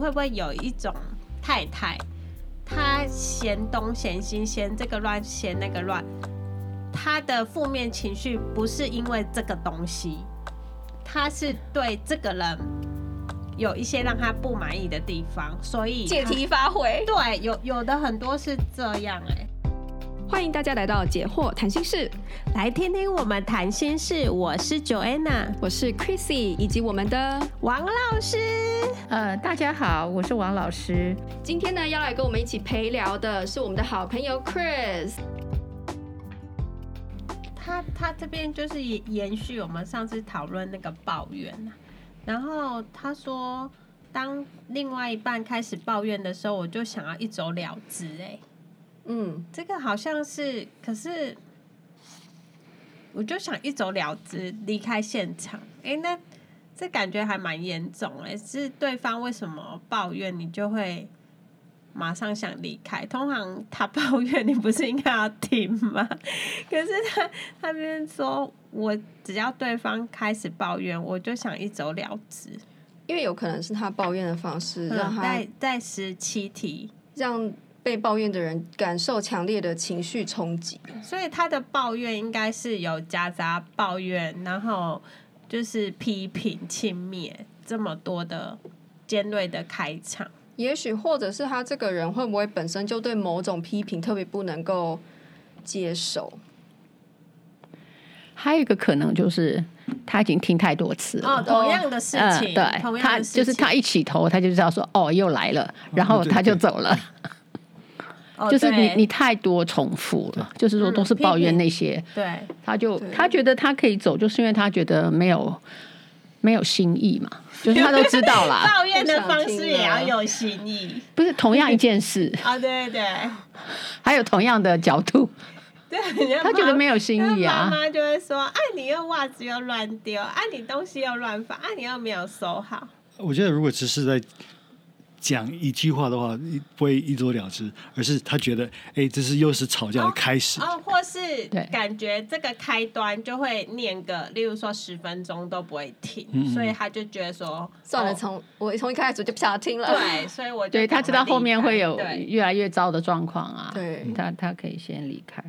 会不会有一种太太，她嫌东嫌西，嫌这个乱，嫌那个乱，她的负面情绪不是因为这个东西，她是对这个人有一些让她不满意的地方，所以借题发挥。对，有有的很多是这样哎、欸。欢迎大家来到解惑谈心室，来听听我们谈心事。我是 Joanna，我是 Chrissy，以及我们的王老师。呃，大家好，我是王老师。今天呢，要来跟我们一起陪聊的是我们的好朋友 Chris。他他这边就是延延续我们上次讨论那个抱怨，然后他说，当另外一半开始抱怨的时候，我就想要一走了之、欸。哎。嗯，这个好像是，可是我就想一走了之，离开现场。哎，那这感觉还蛮严重哎，是对方为什么抱怨你就会马上想离开？通常他抱怨你不是应该要听吗？可是他他边说，我只要对方开始抱怨，我就想一走了之，因为有可能是他抱怨的方式让他在在十七题让。被抱怨的人感受强烈的情绪冲击，所以他的抱怨应该是有夹杂抱怨，然后就是批评、轻蔑这么多的尖锐的开场。也许或者是他这个人会不会本身就对某种批评特别不能够接受？还有一个可能就是他已经听太多次了，哦，同样的事情，呃、对，他就是他一起头，他就知道说哦，又来了，然后他就走了。就是你，你太多重复了，就是说都是抱怨那些，对，他就他觉得他可以走，就是因为他觉得没有没有新意嘛，就是他都知道啦。抱怨的方式也要有新意，不是同样一件事啊？对对，还有同样的角度，对，他觉得没有新意啊。妈妈就会说：“啊，你又袜子又乱丢，啊，你东西又乱放，啊，你又没有收好。”我觉得如果只是在。讲一句话的话，不会一走了之，而是他觉得，哎，这是又是吵架的开始，哦，哦，或是感觉这个开端就会念个，例如说十分钟都不会停，嗯、所以他就觉得说，算了，从、哦、我从一开始就不想听了，对，所以我就对他知道后面会有越来越糟的状况啊，对，他他可以先离开，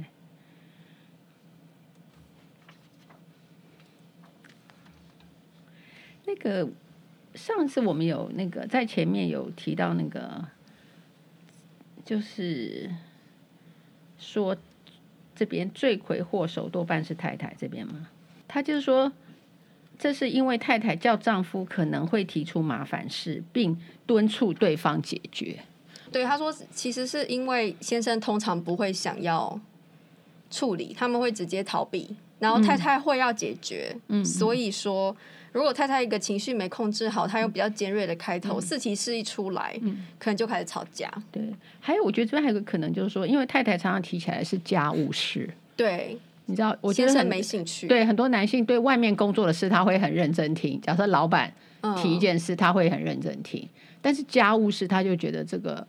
那个。上次我们有那个在前面有提到那个，就是说这边罪魁祸首多半是太太这边嘛。他就是说，这是因为太太叫丈夫可能会提出麻烦事，并敦促对方解决。对，他说其实是因为先生通常不会想要处理，他们会直接逃避，然后太太会要解决。嗯，所以说。如果太太一个情绪没控制好，她用比较尖锐的开头，嗯、四骑士一出来，嗯，可能就开始吵架。对，还有我觉得这边还有个可能就是说，因为太太常常提起来是家务事，对，你知道，我觉得很没兴趣。对，很多男性对外面工作的事他会很认真听，假设老板提一件事，他会很认真听，嗯、但是家务事他就觉得这个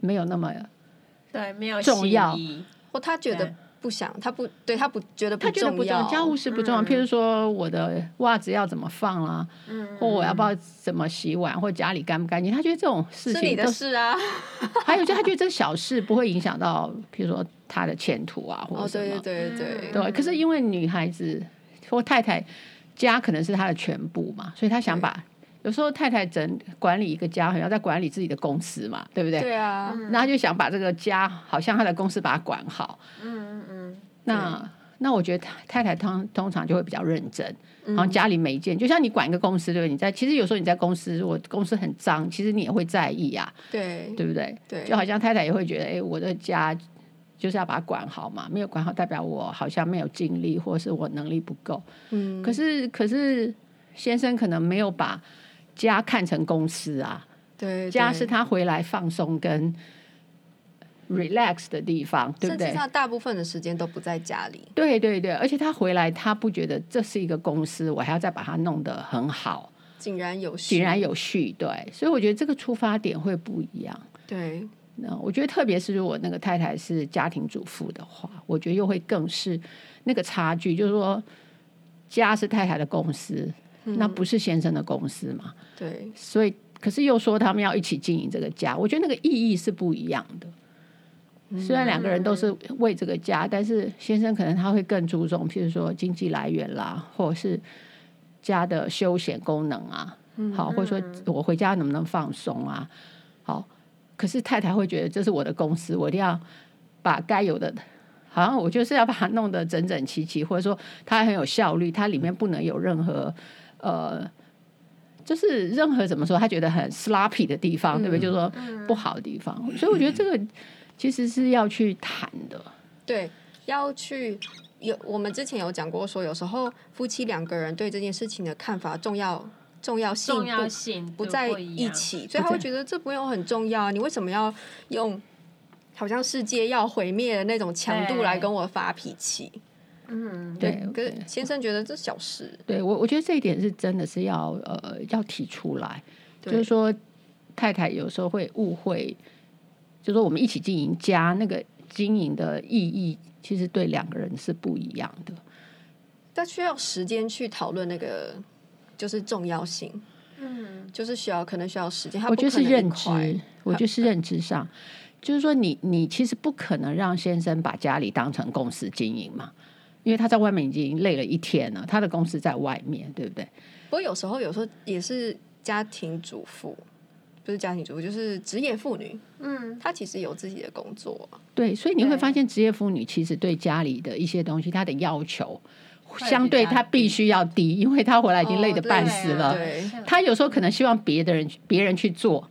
没有那么对，没有重要，或他觉得。不想，他不对，他不觉得不重要，他觉得不重要，家务事不重要。嗯、譬如说，我的袜子要怎么放啊？嗯、或我要不要怎么洗碗，或家里干不干净？他觉得这种事情是你的事啊。还有，就他觉得这小事不会影响到，譬如说他的前途啊，或者什么。哦、对对对对。对，可是因为女孩子或太太家可能是她的全部嘛，所以她想把。有时候太太整管理一个家，好像在管理自己的公司嘛，对不对？对啊，那他就想把这个家，好像他的公司把它管好。嗯嗯嗯。那那我觉得太太通通常就会比较认真，然后家里每一件，就像你管一个公司，对不对？你在其实有时候你在公司，如果公司很脏，其实你也会在意啊。对，对不对？对，就好像太太也会觉得，哎，我的家就是要把它管好嘛，没有管好，代表我好像没有尽力，或是我能力不够。嗯。可是可是先生可能没有把。家看成公司啊，对，对，家是他回来放松跟 relax 的地方，对不对？甚至他大部分的时间都不在家里。对对对，而且他回来，他不觉得这是一个公司，我还要再把它弄得很好，井然有序，井然有序。对，所以我觉得这个出发点会不一样。对，那我觉得特别是如果那个太太是家庭主妇的话，我觉得又会更是那个差距，就是说家是太太的公司。那不是先生的公司嘛？对，所以可是又说他们要一起经营这个家，我觉得那个意义是不一样的。虽然两个人都是为这个家，但是先生可能他会更注重，譬如说经济来源啦，或者是家的休闲功能啊，好，或者说我回家能不能放松啊，好。可是太太会觉得这是我的公司，我一定要把该有的，好像我就是要把它弄得整整齐齐，或者说它很有效率，它里面不能有任何呃，就是任何怎么说，他觉得很 sloppy 的地方，对不对？就是说不好的地方，所以我觉得这个。其实是要去谈的，对，要去有。我们之前有讲过，说有时候夫妻两个人对这件事情的看法重要重要性不重要性不在一起，所以他会觉得这不用很重要。你为什么要用好像世界要毁灭的那种强度来跟我发脾气？嗯，对。可是先生觉得这小事，对我我觉得这一点是真的是要呃要提出来，就是说太太有时候会误会。就是说我们一起经营家，那个经营的意义，其实对两个人是不一样的。但需要时间去讨论那个，就是重要性。嗯，就是需要，可能需要时间。我觉得是认知，我觉得是认知上，就是说你你其实不可能让先生把家里当成公司经营嘛，因为他在外面已经累了一天了，他的公司在外面，对不对？不过有时候，有时候也是家庭主妇。不是家庭主妇，就是职业妇女。嗯，她其实有自己的工作。对，所以你会发现，职业妇女其实对家里的一些东西，她的要求相对她必须要低，因为她回来已经累得半死了。对，她有时候可能希望别的人别人去做，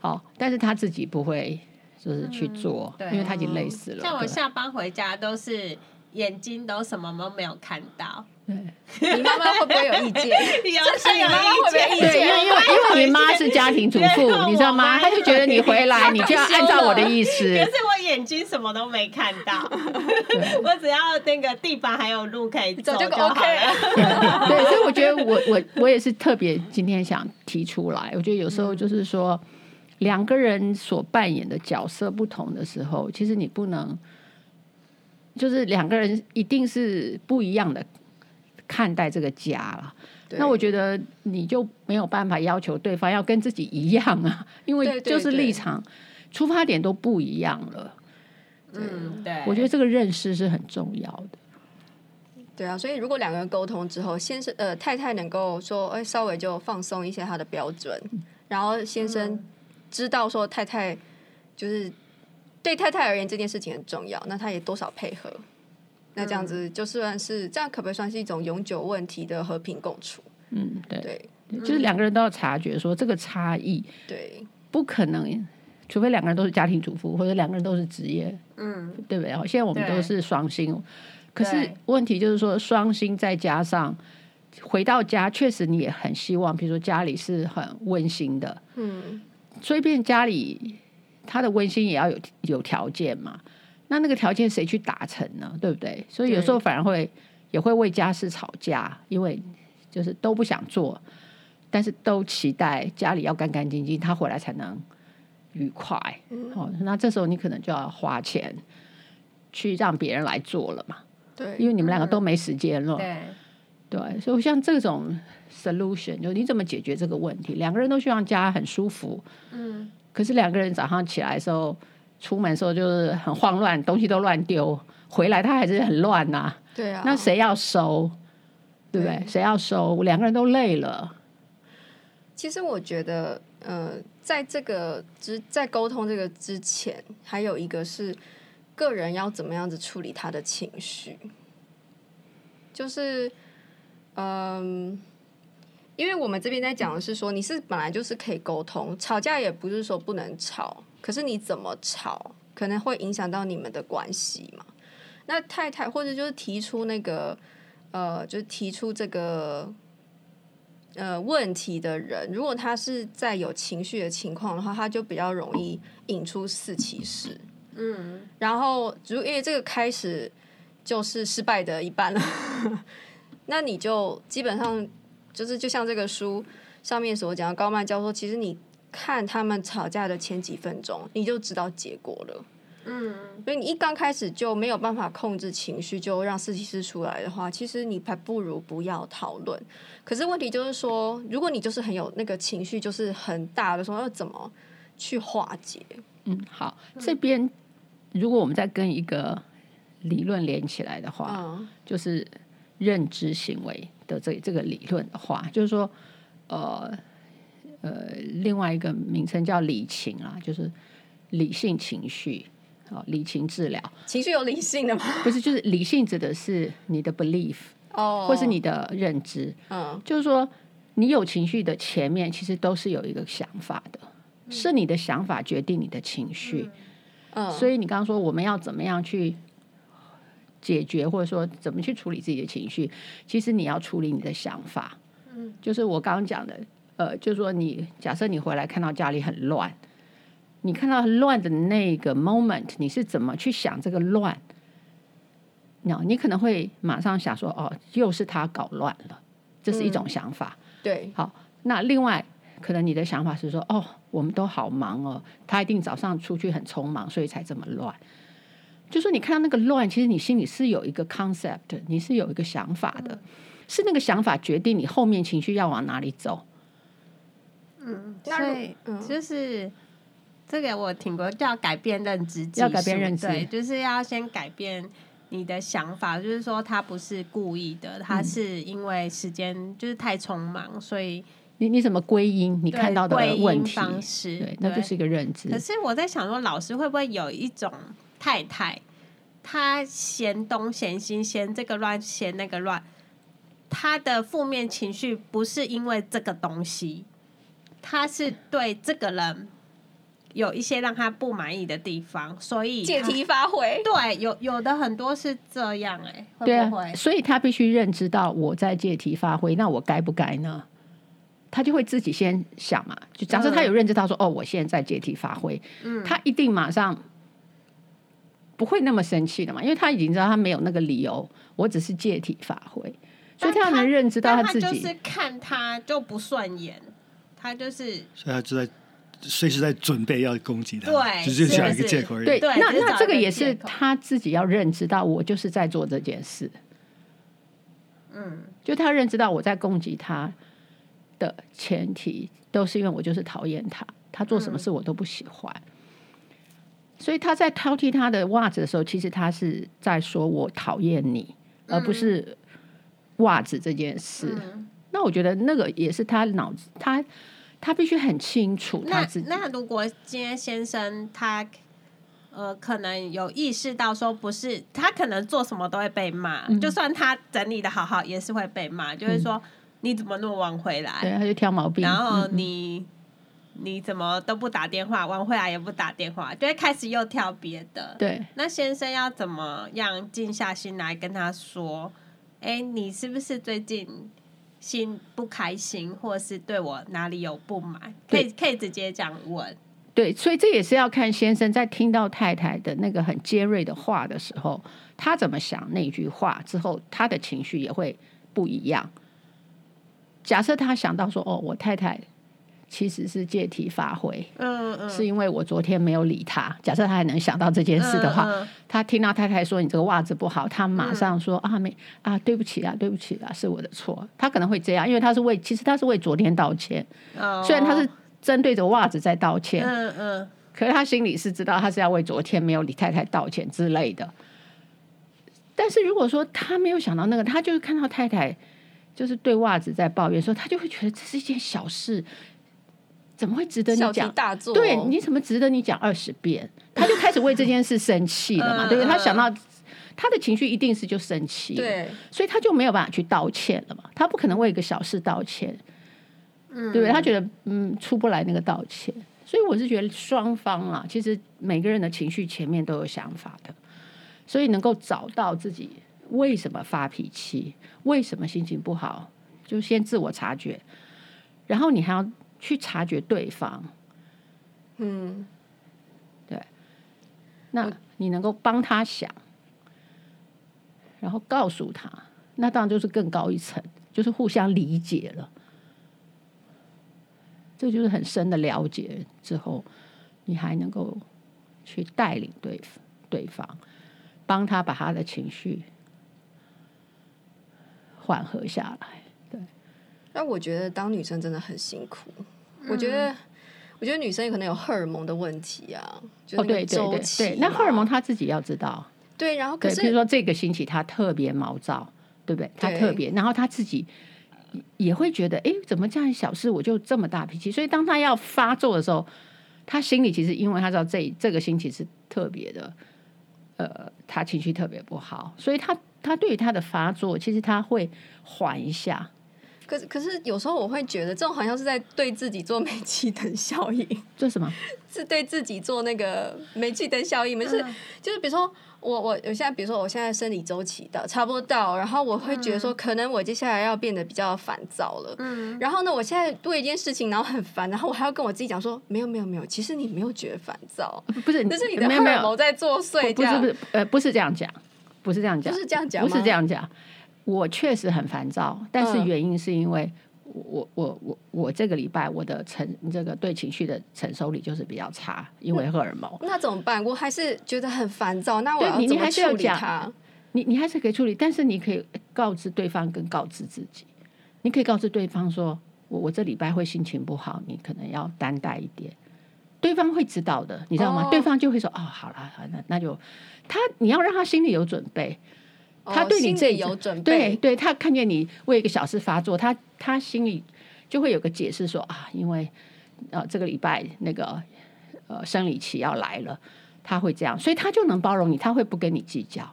好，但是她自己不会就是去做，因为她已经累死了。像我下班回家都是眼睛都什么都没有看到。对，你妈妈会不会有意见？就是你妈妈会不会有意见？对，因为因为 因为你妈是家庭主妇，你知道吗？她就觉得你回来，你就要按照我的意思。可是我眼睛什么都没看到，我只要那个地板还有路可以走就 OK 了。对，所以我觉得我我我也是特别今天想提出来，我觉得有时候就是说两个人所扮演的角色不同的时候，其实你不能就是两个人一定是不一样的。看待这个家了，那我觉得你就没有办法要求对方要跟自己一样啊，因为就是立场、出发点都不一样了。嗯，对，我觉得这个认识是很重要的。对啊，所以如果两个人沟通之后，先生呃太太能够说，哎，稍微就放松一些他的标准，然后先生知道说太太就是对太太而言这件事情很重要，那他也多少配合。那这样子就算是这样，可不可以算是一种永久问题的和平共处？嗯，对，对，就是两个人都要察觉说这个差异，对，不可能，除非两个人都是家庭主妇，或者两个人都是职业，嗯，对不对？现在我们都是双薪，可是问题就是说双薪再加上回到家，确实你也很希望，比如说家里是很温馨的，嗯，所以变家里他的温馨也要有有条件嘛。那那个条件谁去达成呢？对不对？所以有时候反而会也会为家事吵架，因为就是都不想做，但是都期待家里要干干净净，他回来才能愉快。嗯。哦，那这时候你可能就要花钱去让别人来做了嘛。对，因为你们两个都没时间了。对，对，所以像这种 solution，就你怎么解决这个问题？两个人都希望家很舒服。嗯。可是两个人早上起来的时候。出门的时候就是很慌乱，东西都乱丢，回来他还是很乱呐、啊。对啊，那谁要收？对不对？谁要收？两个人都累了。其实我觉得，呃，在这个之在沟通这个之前，还有一个是个人要怎么样子处理他的情绪，就是，嗯。因为我们这边在讲的是说，你是本来就是可以沟通，吵架也不是说不能吵，可是你怎么吵，可能会影响到你们的关系嘛。那太太或者就是提出那个，呃，就是提出这个，呃，问题的人，如果他是在有情绪的情况的话，他就比较容易引出四骑士。嗯，然后如因为这个开始就是失败的一半了，那你就基本上。就是就像这个书上面所讲的，高曼教授，其实你看他们吵架的前几分钟，你就知道结果了。嗯，所以你一刚开始就没有办法控制情绪，就让设计师出来的话，其实你还不如不要讨论。可是问题就是说，如果你就是很有那个情绪，就是很大的时候，要怎么去化解？嗯，好，这边如果我们再跟一个理论连起来的话，嗯、就是认知行为的这这个理论的话，就是说，呃呃，另外一个名称叫理情啊，就是理性情绪，哦，理情治疗。情绪有理性的吗？不是，就是理性指的是你的 belief 哦，或是你的认知。嗯，就是说，你有情绪的前面，其实都是有一个想法的。是你的想法决定你的情绪，嗯，所以你刚刚说我们要怎么样去解决，或者说怎么去处理自己的情绪，其实你要处理你的想法，嗯，就是我刚刚讲的，呃，就是说你假设你回来看到家里很乱，你看到乱的那个 moment，你是怎么去想这个乱？那你可能会马上想说，哦，又是他搞乱了，这是一种想法，对，好，那另外。可能你的想法是说，哦，我们都好忙哦，他一定早上出去很匆忙，所以才这么乱。就说你看到那个乱，其实你心里是有一个 concept，你是有一个想法的，是那个想法决定你后面情绪要往哪里走。嗯，所以就是这个我听过，叫改变认知，要改变认知，对，就是要先改变你的想法，就是说他不是故意的，他是因为时间就是太匆忙，所以。你你怎么归因你看到的问题方式？对，那就是一个认知。可是我在想说，老师会不会有一种太太，她嫌东嫌西，嫌这个乱，嫌那个乱，她的负面情绪不是因为这个东西，她是对这个人有一些让他不满意的地方，所以借题发挥。对，有有的很多是这样哎、欸，对啊，会不会？所以他必须认知到我在借题发挥，那我该不该呢？他就会自己先想嘛，就假设他有认知到说，嗯、哦，我现在在借题发挥，嗯，他一定马上不会那么生气的嘛，因为他已经知道他没有那个理由，我只是借题发挥，所以他能认知到他自己，他就是看他就不顺眼，他就是，所以他就在随时在准备要攻击他，对，只是讲一个借口而已。对，那那这个也是他自己要认知到，我就是在做这件事，嗯，就他认知到我在攻击他。的前提都是因为我就是讨厌他，他做什么事我都不喜欢，嗯、所以他在挑剔他的袜子的时候，其实他是在说我讨厌你，嗯、而不是袜子这件事。嗯、那我觉得那个也是他脑子，他他必须很清楚他自己。那那如果今天先生他呃可能有意识到说不是，他可能做什么都会被骂，嗯、就算他整理的好好也是会被骂，就是说。嗯你怎么那么晚回来？对，他就挑毛病。然后你、嗯、你怎么都不打电话，晚回来也不打电话，就会开始又跳别的。对，那先生要怎么样静下心来跟他说？哎，你是不是最近心不开心，或是对我哪里有不满？可以可以直接这样问。对，所以这也是要看先生在听到太太的那个很尖锐的话的时候，他怎么想那句话之后，他的情绪也会不一样。假设他想到说：“哦，我太太其实是借题发挥，嗯嗯，是因为我昨天没有理他。”假设他还能想到这件事的话，嗯嗯、他听到太太说：“你这个袜子不好。”他马上说：“嗯、啊，没啊，对不起啊，对不起啊，是我的错。”他可能会这样，因为他是为其实他是为昨天道歉。哦、虽然他是针对着袜子在道歉，嗯嗯，可是他心里是知道他是要为昨天没有理太太道歉之类的。但是如果说他没有想到那个，他就是看到太太。就是对袜子在抱怨说，他就会觉得这是一件小事，怎么会值得你讲？对，你怎么值得你讲二十遍？他就开始为这件事生气了嘛，对不对？他想到他的情绪一定是就生气，对，所以他就没有办法去道歉了嘛。他不可能为一个小事道歉，嗯，对不对？他觉得嗯出不来那个道歉，所以我是觉得双方啊，其实每个人的情绪前面都有想法的，所以能够找到自己。为什么发脾气？为什么心情不好？就先自我察觉，然后你还要去察觉对方。嗯，对。那你能够帮他想，然后告诉他，那当然就是更高一层，就是互相理解了。这就是很深的了解之后，你还能够去带领对对方，帮他把他的情绪缓和下来。对，那我觉得当女生真的很辛苦。嗯、我觉得，我觉得女生也可能有荷尔蒙的问题啊。哦，对对对对，那荷尔蒙她自己要知道。对，然后可是比如说这个星期她特别毛躁，对不对？她特别，然后她自己也会觉得，哎，怎么这样小事我就这么大脾气？所以当她要发作的时候，她心里其实因为她知道这这个星期是特别的，呃，她情绪特别不好，所以她她对于她的发作，其实她会缓一下。可是可是有时候我会觉得，这种好像是在对自己做煤气灯效应。做什么？是对自己做那个煤气灯效应，就是、嗯、就是比如说我我我现在比如说我现在生理周期到差不多到，然后我会觉得说，可能我接下来要变得比较烦躁了。嗯。然后呢，我现在做一件事情，然后很烦，然后我还要跟我自己讲说，没有没有没有，其实你没有觉得烦躁，不是，这是你的荷尔蒙在作祟。不是不是呃不是这样讲，不是这样讲，不是这样讲，不是这样讲。我确实很烦躁，但是原因是因为我我我我这个礼拜我的承这个对情绪的承受力就是比较差，因为荷尔蒙。那怎么办？我还是觉得很烦躁。那我要怎么处理它？你你还是可以处理，但是你可以告知对方跟告知自己。你可以告知对方说，我我这礼拜会心情不好，你可能要担待一点。对方会知道的，你知道吗？哦、对方就会说，哦，好了，好，那那就他你要让他心里有准备。他对你这有准备，对对，他看见你为一个小事发作，他他心里就会有个解释说啊，因为呃这个礼拜那个呃生理期要来了，他会这样，所以他就能包容你，他会不跟你计较。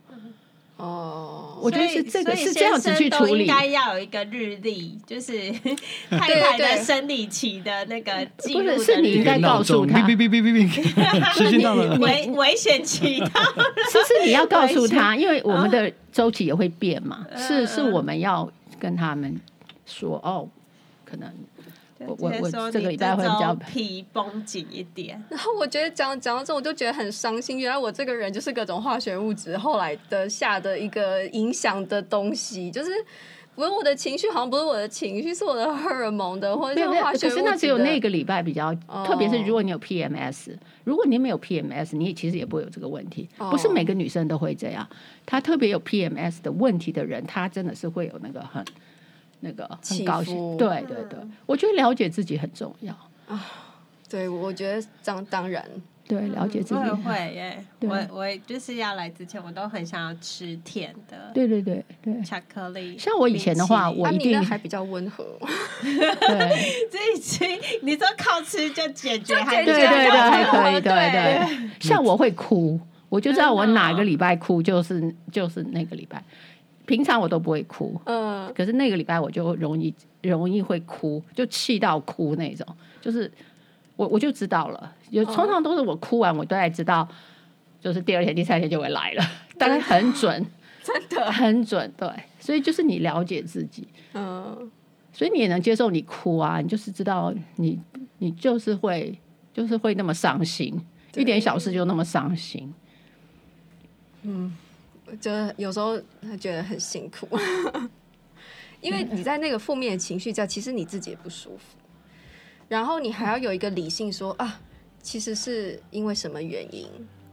哦，我觉得是这个是这样子去处理，应该要有一个日历，就是太太的生理期的那个记录。不是，是你应该告诉他，哔哔哔哔哔，时间到了，危危险期到了，是是你要告诉他，因为我们的周期也会变嘛，是是我们要跟他们说哦，可能。我我我这个礼拜会比较皮绷紧一点，然后我觉得讲讲到这，我就觉得很伤心。原来我这个人就是各种化学物质后来的下的一个影响的东西，就是不是我的情绪，好像不是我的情绪，是我的荷尔蒙的，或者是化学物质的。可是那只有那个礼拜比较，哦、特别是如果你有 PMS，如果你没有 PMS，你其实也不会有这个问题。不是每个女生都会这样，她特别有 PMS 的问题的人，她真的是会有那个很。那个很高兴，对对对，我觉得了解自己很重要啊。对，我觉得当当然，对了解自己会耶。我我就是要来之前，我都很想要吃甜的，对对对对，巧克力。像我以前的话，我一定还比较温和。对，这一吃，你说靠吃就解决，对对对，还可以，对对。像我会哭，我就知道我哪个礼拜哭，就是就是那个礼拜。平常我都不会哭，嗯，可是那个礼拜我就容易容易会哭，就气到哭那种，就是我我就知道了，有通常都是我哭完，我都还知道，就是第二天、第三天就会来了，大概很准，真的。很准，对，所以就是你了解自己，嗯，所以你也能接受你哭啊，你就是知道你你就是会就是会那么伤心，一点小事就那么伤心，嗯。就有时候他觉得很辛苦，因为你在那个负面的情绪下，其实你自己也不舒服，然后你还要有一个理性说啊，其实是因为什么原因，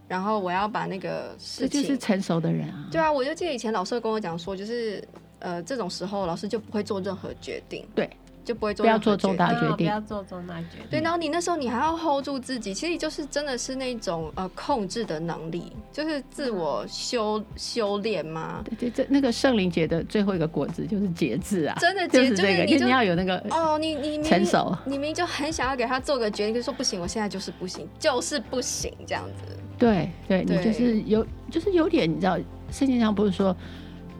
然后我要把那个事情，这就是成熟的人啊。对啊，我就记得以前老师跟我讲说，就是呃，这种时候老师就不会做任何决定。对。就不会做不要做重大决定，不要做重大决定。对，然后你那时候你还要 hold 住自己，其实就是真的是那种呃控制的能力，就是自我修修炼吗。对，这那个圣灵节的最后一个果子就是节制啊，真的节制，这个，你，你要有那个哦，你你成熟，你明明就很想要给他做个决定，就说不行，我现在就是不行，就是不行这样子。对对，你就是有就是有点，你知道圣经上不是说。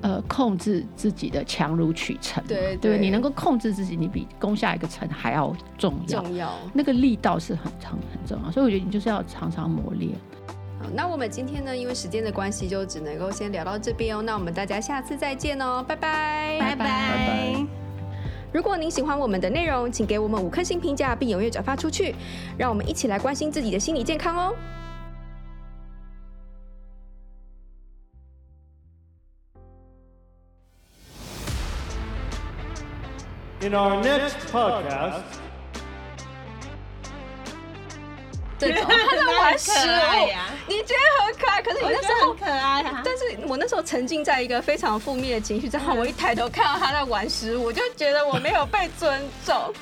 呃，控制自己的强如取成，对对，你能够控制自己，你比攻下一个城还要重要。重要，那个力道是很很很重要，所以我觉得你就是要常常磨练。好，那我们今天呢，因为时间的关系，就只能够先聊到这边哦。那我们大家下次再见哦，拜拜，拜拜。如果您喜欢我们的内容，请给我们五颗星评价，并踊跃转发出去，让我们一起来关心自己的心理健康哦。In our next podcast, 这种，他在玩食物呀，你觉得很可爱，可是你那时候很可爱啊。但是我那时候沉浸在一个非常负面的情绪之后，我一抬头看到他在玩食物，我就觉得我没有被尊重。